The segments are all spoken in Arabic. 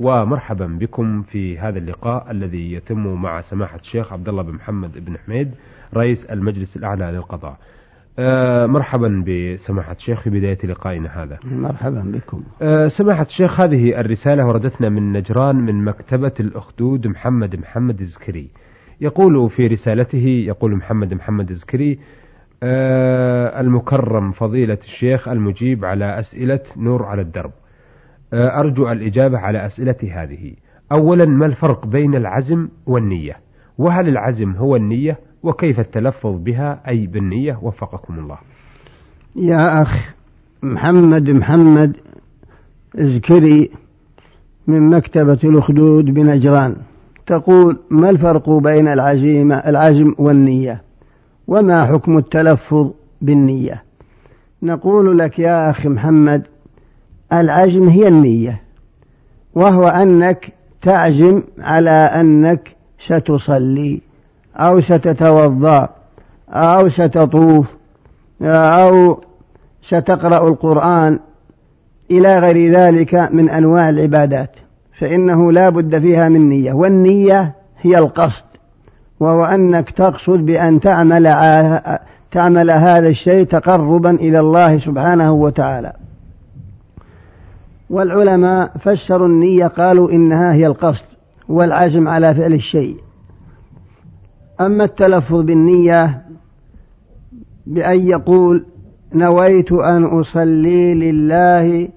ومرحبا بكم في هذا اللقاء الذي يتم مع سماحة الشيخ عبد الله بن محمد بن حميد رئيس المجلس الأعلى للقضاء. آه مرحبا بسماحة الشيخ في بداية لقائنا هذا. مرحبا بكم. آه سماحة الشيخ هذه الرسالة وردتنا من نجران من مكتبة الأخدود محمد محمد الزكري يقول في رسالته يقول محمد محمد الزكري آه المكرم فضيلة الشيخ المجيب على أسئلة نور على الدرب. أرجو الإجابة على أسئلتي هذه. أولا ما الفرق بين العزم والنية؟ وهل العزم هو النية؟ وكيف التلفظ بها؟ أي بالنية؟ وفقكم الله. يا أخ محمد محمد ازكري من مكتبة الأخدود بنجران تقول ما الفرق بين العزيمة العزم والنية؟ وما حكم التلفظ بالنية؟ نقول لك يا أخي محمد العزم هي النية وهو أنك تعزم على أنك ستصلي أو ستتوضأ أو ستطوف أو ستقرأ القرآن إلى غير ذلك من أنواع العبادات فإنه لا بد فيها من نية والنية هي القصد وهو أنك تقصد بأن تعمل تعمل هذا الشيء تقربا إلى الله سبحانه وتعالى. والعلماء فسروا النية قالوا إنها هي القصد والعزم على فعل الشيء. أما التلفظ بالنية بأن يقول نويت أن أصلي لله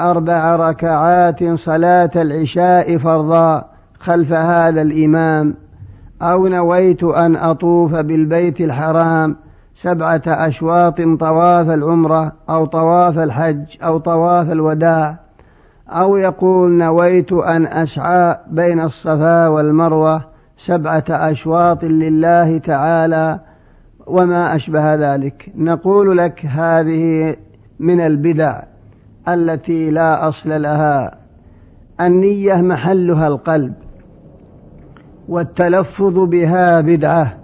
أربع ركعات صلاة العشاء فرضا خلف هذا الإمام أو نويت أن أطوف بالبيت الحرام سبعة أشواط طواف العمرة أو طواف الحج أو طواف الوداع. أو يقول نويت أن أسعى بين الصفا والمروة سبعة أشواط لله تعالى وما أشبه ذلك. نقول لك هذه من البدع التي لا أصل لها. النية محلها القلب والتلفظ بها بدعة.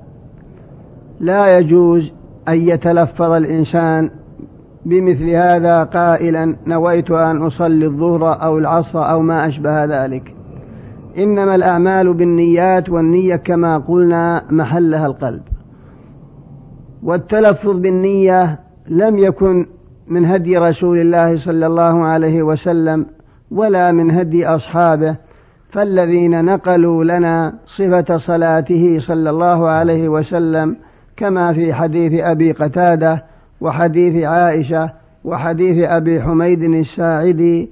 لا يجوز أن يتلفظ الإنسان بمثل هذا قائلا نويت أن أصلي الظهر أو العصر أو ما أشبه ذلك. إنما الأعمال بالنيات والنية كما قلنا محلها القلب. والتلفظ بالنية لم يكن من هدي رسول الله صلى الله عليه وسلم ولا من هدي أصحابه فالذين نقلوا لنا صفة صلاته صلى الله عليه وسلم كما في حديث أبي قتادة وحديث عائشة وحديث أبي حميد الساعدي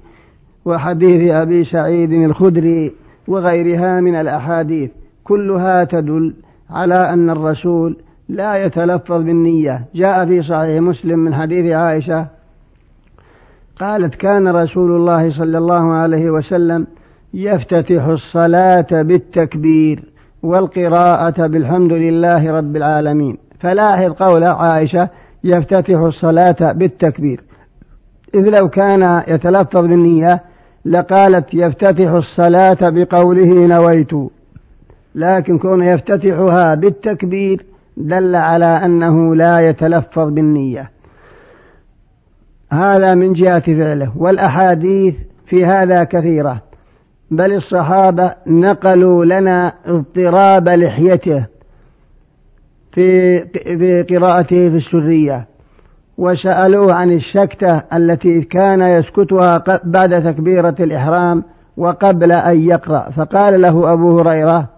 وحديث أبي سعيد الخدري وغيرها من الأحاديث. كلها تدل على أن الرسول لا يتلفظ بالنية. جاء في صحيح مسلم من حديث عائشة قالت كان رسول الله صلى الله عليه وسلم يفتتح الصلاة بالتكبير والقراءة بالحمد لله رب العالمين. فلاحظ قول عائشة يفتتح الصلاة بالتكبير. إذ لو كان يتلفظ بالنية لقالت يفتتح الصلاة بقوله نويت. لكن كون يفتتحها بالتكبير دل على أنه لا يتلفظ بالنية. هذا من جهة فعله والأحاديث في هذا كثيرة. بل الصحابة نقلوا لنا اضطراب لحيته. في في قراءته في السرية وسألوه عن الشكتة التي كان يسكتها بعد تكبيرة الإحرام وقبل أن يقرأ. فقال له أبو هريرة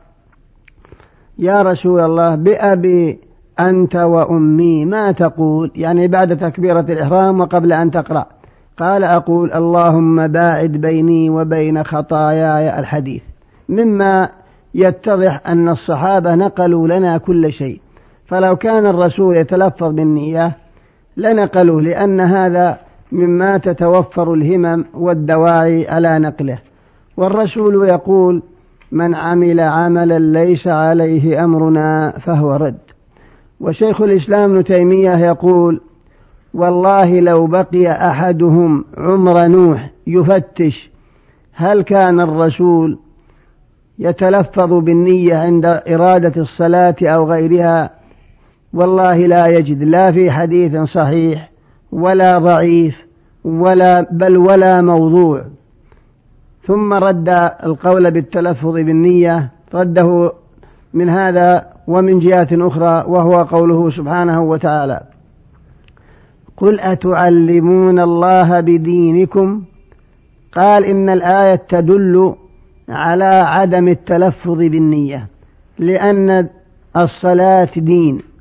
يا رسول الله بأبي أنت وأمي ما تقول؟ يعني بعد تكبيرة الإحرام وقبل أن تقرأ. قال أقول اللهم باعد بيني وبين خطاياي الحديث مما يتضح أن الصحابة نقلوا لنا كل شيء. فلو كان الرسول يتلفظ بالنية لنقلوه لأن هذا مما تتوفر الهمم والدواعي على نقله. والرسول يقول من عمل عملا ليس عليه أمرنا فهو رد. وشيخ الإسلام ابن تيمية يقول والله لو بقي أحدهم عمر نوح يفتش هل كان الرسول يتلفظ بالنية عند إرادة الصلاة أو غيرها والله لا يجد لا في حديث صحيح ولا ضعيف ولا بل ولا موضوع. ثم رد القول بالتلفظ بالنية رده من هذا ومن جهة أخرى وهو قوله سبحانه وتعالى قل أتعلمون الله بدينكم؟ قال إن الآية تدل على عدم التلفظ بالنية لأن الصلاة دين.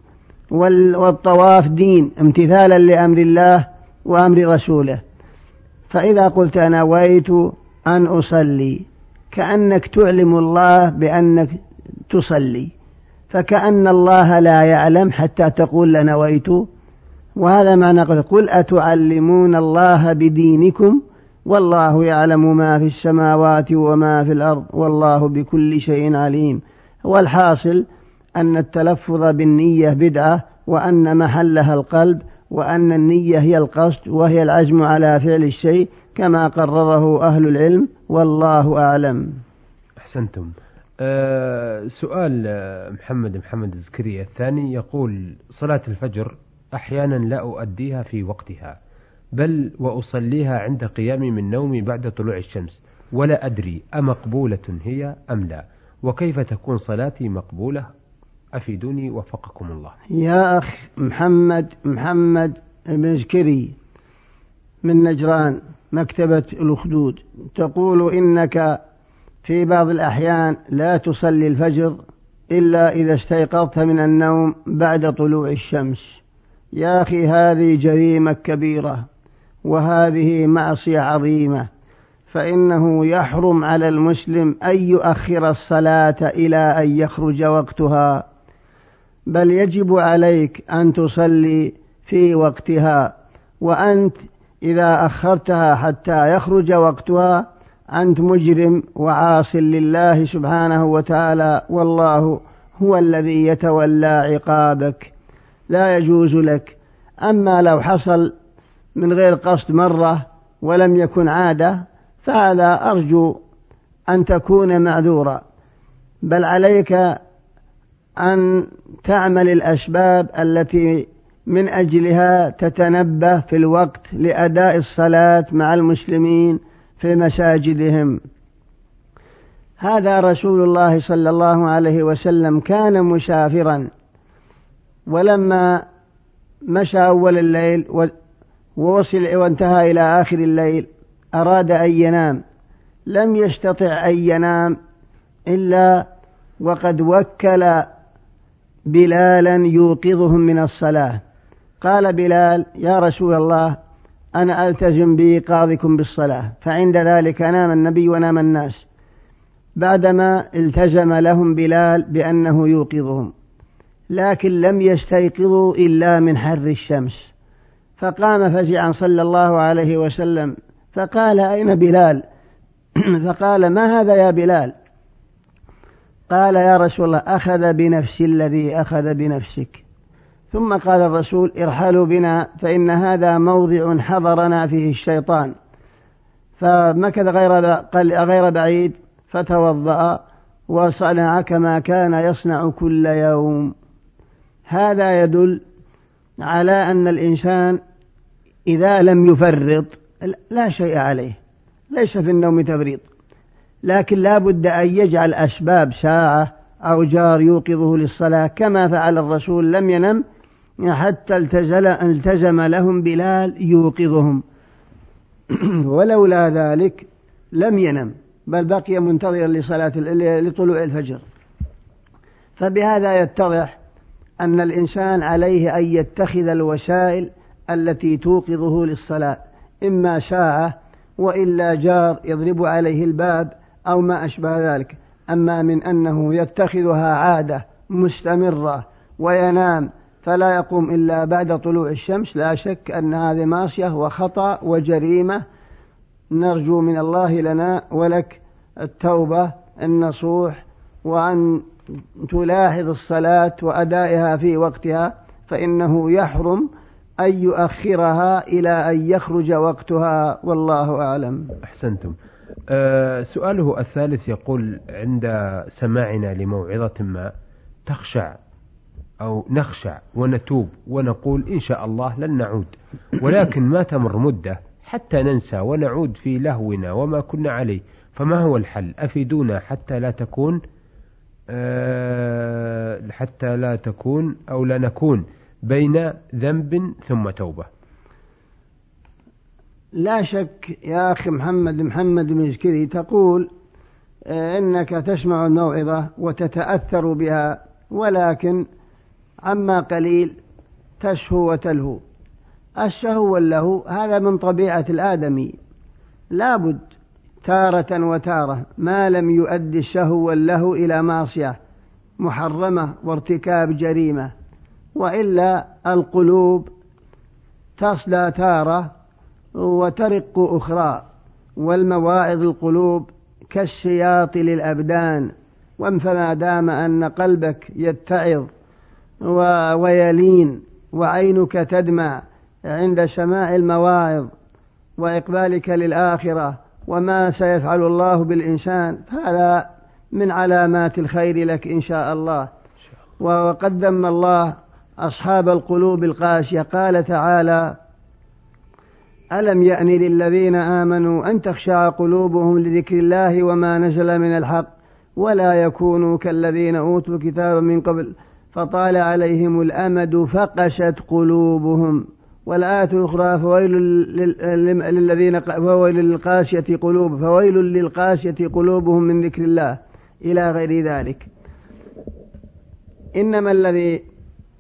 والطواف دين امتثالا لأمر الله وأمر رسوله. فإذا قلت نويت أن أصلي كأنك تعلم الله بأنك تصلي فكأن الله لا يعلم حتى تقول لنويت وهذا معنى قل أتعلمون الله بدينكم؟ والله يعلم ما في السماوات وما في الأرض والله بكل شيء عليم. والحاصل أن التلفظ بالنية بدعة وأن محلها القلب وأن النية هي القصد وهي العزم على فعل الشيء كما قرره أهل العلم والله أعلم. أحسنتم. أه سؤال محمد محمد الزكريا الثاني يقول صلاة الفجر أحيانا لا أؤديها في وقتها بل وأصليها عند قيامي من نومي بعد طلوع الشمس ولا أدري أمقبولة هي أم لا وكيف تكون صلاتي مقبولة أفيدوني وفقكم الله. يا أخ محمد محمد بن زكري من نجران مكتبة الأخدود تقول إنك في بعض الأحيان لا تصلي الفجر إلا إذا استيقظت من النوم بعد طلوع الشمس. يا أخي هذه جريمة كبيرة وهذه معصية عظيمة فإنه يحرم على المسلم أن يؤخر الصلاة إلى أن يخرج وقتها. بل يجب عليك أن تصلي في وقتها وأنت إذا أخرتها حتى يخرج وقتها أنت مجرم وعاص لله سبحانه وتعالى والله هو الذي يتولى عقابك. لا يجوز لك. أما لو حصل من غير قصد مرة ولم يكن عادة فهذا أرجو أن تكون معذورا. بل عليك أن تعمل الأسباب التي من أجلها تتنبه في الوقت لأداء الصلاة مع المسلمين في مساجدهم. هذا رسول الله صلى الله عليه وسلم كان مسافرا ولما مشى أول الليل ووصل وانتهى إلى آخر الليل أراد أن ينام. لم يستطع أن ينام إلا وقد وكل بلالا يوقظهم من الصلاة. قال بلال يا رسول الله أنا ألتزم بإيقاظكم بالصلاة فعند ذلك نام النبي ونام الناس. بعدما التزم لهم بلال بأنه يوقظهم لكن لم يستيقظوا إلا من حر الشمس. فقام فزعا صلى الله عليه وسلم فقال أين بلال؟ فقال ما هذا يا بلال؟ قال يا رسول الله أخذ بنفسي الذي أخذ بنفسك. ثم قال الرسول ارحلوا بنا فإن هذا موضع حضرنا فيه الشيطان. فمكث غير غير بعيد فتوضأ وصنع كما كان يصنع كل يوم. هذا يدل على أن الإنسان إذا لم يفرط لا شيء عليه. ليس في النوم تفريط لكن لا بد أن يجعل أسباب ساعة أو جار يوقظه للصلاة كما فعل الرسول لم ينم حتى التزل التزم لهم بلال يوقظهم. ولولا ذلك لم ينم بل بقي منتظرا لصلاة لطلوع الفجر. فبهذا يتضح أن الإنسان عليه أن يتخذ الوسائل التي توقظه للصلاة إما ساعة وإلا جار يضرب عليه الباب أو ما أشبه ذلك. أما من أنه يتخذها عادة مستمرة وينام فلا يقوم إلا بعد طلوع الشمس لا شك أن هذه معصية وخطأ وجريمة. نرجو من الله لنا ولك التوبة النصوح وأن تلاحظ الصلاة وأدائها في وقتها فإنه يحرم أن يؤخرها إلى أن يخرج وقتها والله أعلم. أحسنتم. سؤاله الثالث يقول عند سماعنا لموعظة ما تخشع أو نخشع ونتوب ونقول إن شاء الله لن نعود ولكن ما تمر مدة حتى ننسى ونعود في لهونا وما كنا عليه فما هو الحل؟ أفيدونا حتى لا تكون أه حتى لا تكون أو لا نكون بين ذنب ثم توبة. لا شك يا أخي محمد محمد مشكري تقول آه، إنك تسمع الموعظة وتتأثر بها ولكن عما قليل تشهو وتلهو. الشهو واللهو هذا من طبيعة الآدمي. لابد تارة وتارة ما لم يؤدي الشهو واللهو إلى معصية محرمة وارتكاب جريمة وإلا القلوب تصلى تارة وترق أخرى والمواعظ القلوب كالشياط للأبدان فما دام أن قلبك يتعظ ويلين وعينك تدمع عند سماع المواعظ وإقبالك للآخرة وما سيفعل الله بالإنسان هذا من علامات الخير لك إن شاء الله. وقد ذم الله. أصحاب القلوب القاسية قال تعالى ألم يأن للذين آمنوا أن تخشع قلوبهم لذكر الله وما نزل من الحق ولا يكونوا كالذين أوتوا الكتاب من قبل فطال عليهم الأمد فقست قلوبهم والآية الأخرى فويل للذين فويل للقاسية قلوب فويل للقاسية قلوبهم من ذكر الله إلى غير ذلك. إنما الذي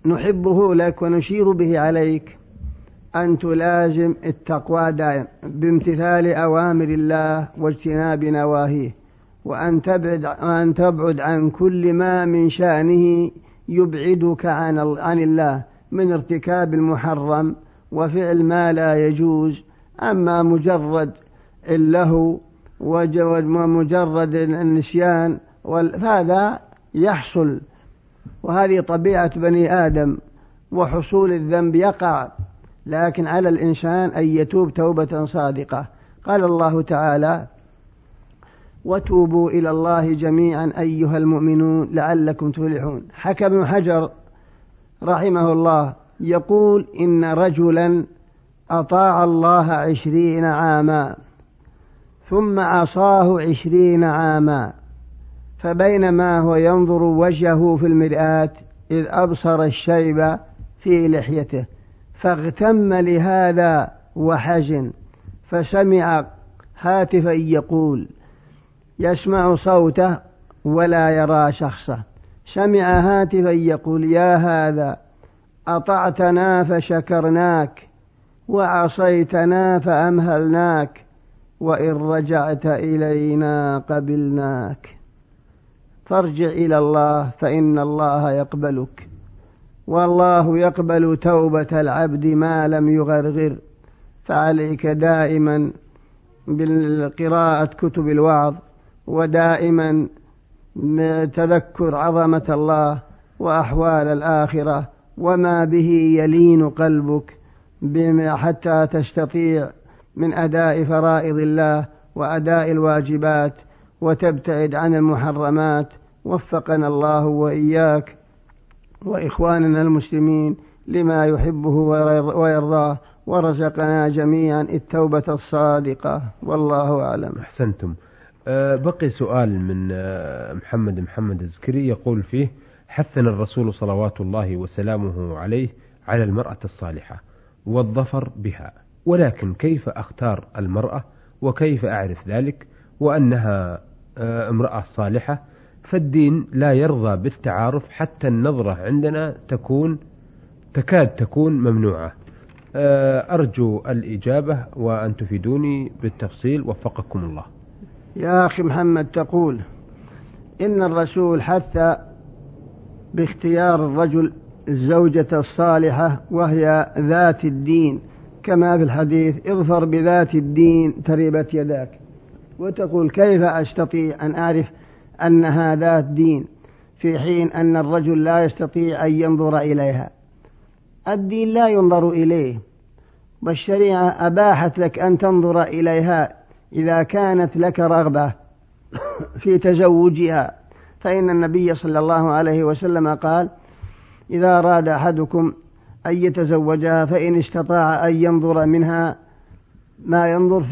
نحبه لك ونشير به عليك أن تلازم التقوى دائم بامتثال أوامر الله واجتناب نواهيه وأن تبعد وأن تبعد عن كل ما من شأنه يبعدك عن عن الله من ارتكاب المحرم وفعل ما لا يجوز. أما مجرد اللهو ومجرد النسيان فهذا يحصل. وهذه طبيعة بني آدم وحصول الذنب يقع لكن على الإنسان أن يتوب توبة صادقة. قال الله تعالى وتوبوا إلى الله جميعا أيها المؤمنون لعلكم تفلحون. حكى ابن حجر رحمه الله يقول إن رجلا أطاع الله عشرين عاما ثم عصاه عشرين عاما فبينما هو ينظر وجهه في المرآة إذ أبصر الشيب في لحيته. فاغتم لهذا وحزن فسمع هاتفا يقول يسمع صوته ولا يرى شخصه. سمع هاتفا يقول يا هذا أطعتنا فشكرناك وعصيتنا فأمهلناك وإن رجعت إلينا قبلناك. فارجع إلى الله فإن الله يقبلك. والله يقبل توبة العبد ما لم يغرغر فعليك دائما بالقراءة كتب الوعظ ودائما تذكر عظمة الله وأحوال الآخرة وما به يلين قلبك حتى تستطيع من أداء فرائض الله وأداء الواجبات وتبتعد عن المحرمات وفقنا الله وإياك. وإخواننا المسلمين لما يحبه ويرضاه ورزقنا جميعا التوبة الصادقة. والله أعلم. أحسنتم. أه بقي سؤال من أه محمد محمد الزكري يقول فيه حثنا الرسول صلوات الله وسلامه عليه على المرأة الصالحة والظفر بها ولكن كيف أختار المرأة وكيف أعرف ذلك؟ وأنها أه امرأة صالحة فالدين لا يرضى بالتعارف حتى النظرة عندنا تكون تكاد تكون ممنوعة. آه، أرجو الإجابة وأن تفيدوني بالتفصيل. وفقكم الله. يا أخي محمد تقول إن الرسول حتى باختيار الرجل الزوجة الصالحة وهي ذات الدين. كما في الحديث اظفر بذات الدين تربت يداك. وتقول كيف أستطيع أن أعرف أن هذا الدين في حين أن الرجل لا يستطيع أن ينظر إليها. الدين لا ينظر إليه. والشريعة أباحت لك أن تنظر إليها إذا كانت لك رغبة في تزوجها. فإن النبي صلى الله عليه وسلم قال إذا أراد أحدكم أن يتزوجها فإن استطاع أن ينظر منها ما ينظر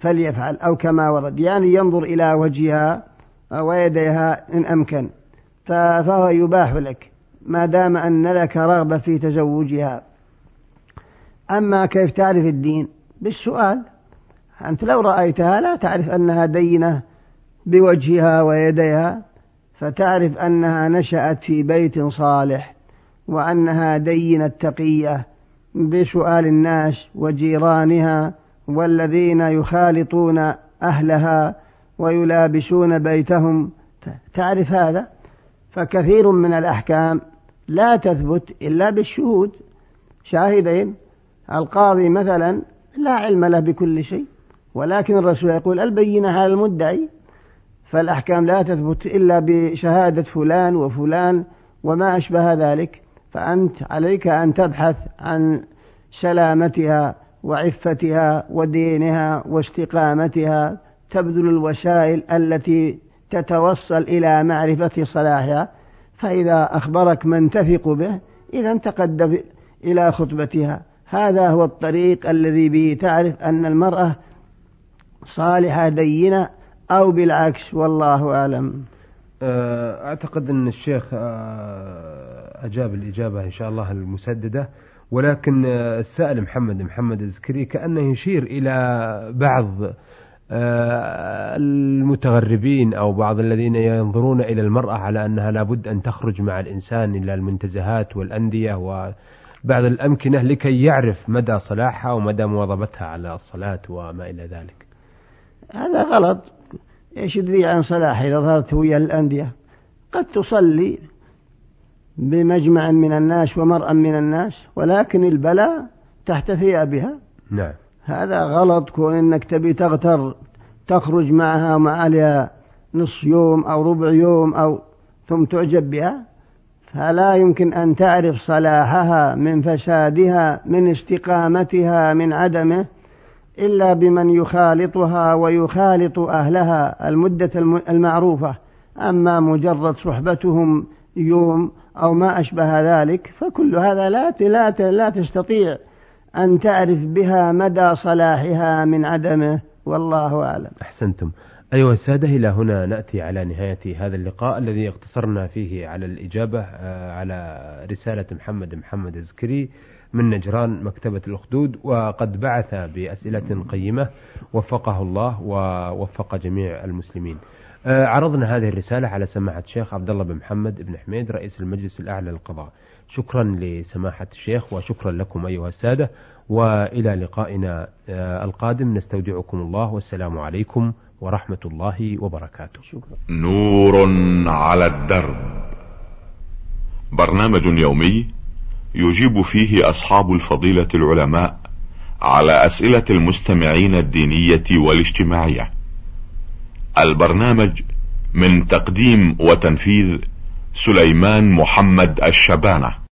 فليفعل أو كما ورد. يعني ينظر إلى وجهها ويديها إن أمكن. فهو يباح لك ما دام أن لك رغبة في تزوجها. أما كيف تعرف الدين؟ بالسؤال. أنت لو رأيتها لا تعرف أنها دينة بوجهها ويديها فتعرف أنها نشأت في بيت صالح وأنها دينة تقية بسؤال الناس وجيرانها والذين يخالطون أهلها ويلابسون بيتهم. تعرف هذا؟ فكثير من الأحكام لا تثبت إلا بالشهود. شاهدين؟ القاضي مثلا لا علم له بكل شيء ولكن الرسول يقول البينة على المدعي. فالأحكام لا تثبت إلا بشهادة فلان وفلان وما أشبه ذلك. فأنت عليك أن تبحث عن سلامتها وعفتها ودينها واستقامتها تبذل الوسائل التي تتوصل إلى معرفة صلاحها فإذا أخبرك من تثق به إذا تقدم إلى خطبتها. هذا هو الطريق الذي به تعرف أن المرأة صالحة دينة أو بالعكس والله أعلم. أه، أعتقد أن الشيخ أه، أجاب الإجابة إن شاء الله المسددة. ولكن أه، السائل محمد محمد الزكري كأنه يشير إلى بعض المتغربين أو بعض الذين ينظرون إلى المرأة على أنها لابد أن تخرج مع الإنسان إلى المنتزهات والأندية وبعض الأمكنة لكي يعرف مدى صلاحها ومدى مواظبتها على الصلاة وما إلى ذلك. هذا غلط. إيش يدري عن صلاح إذا ظهرت ويا الأندية؟ قد تصلي بمجمع من الناس ومرأة من الناس ولكن البلاء تحت ثيابها نعم. هذا غلط كون انك تبي تغتر تخرج معها ومع عليها نصف يوم أو ربع يوم أو ثم تعجب بها. فلا يمكن أن تعرف صلاحها من فسادها من استقامتها من عدمه إلا بمن يخالطها ويخالط أهلها المدة المعروفة. أما مجرد صحبتهم يوم أو ما أشبه ذلك فكل هذا لا لا تستطيع. أن تعرف بها مدى صلاحها من عدمه والله أعلم. أحسنتم. أيها السادة إلى هنا نأتي على نهاية هذا اللقاء الذي اقتصرنا فيه على الإجابة آه، على رسالة محمد محمد الزكري من نجران مكتبة الأخدود وقد بعث بأسئلة قيمة وفقه الله ووفق جميع المسلمين. عرضنا هذه الرسالة على سماحة الشيخ عبد الله بن محمد بن حميد رئيس المجلس الأعلى للقضاء. شكرا لسماحة الشيخ وشكرا لكم أيها السادة وإلى لقائنا آه، القادم. نستودعكم الله والسلام عليكم ورحمة الله وبركاته. شكرا. نور على الدرب. برنامج يومي يجيب فيه أصحاب الفضيلة العلماء على أسئلة المستمعين الدينية والاجتماعية. البرنامج من تقديم وتنفيذ سليمان محمد الشبانة.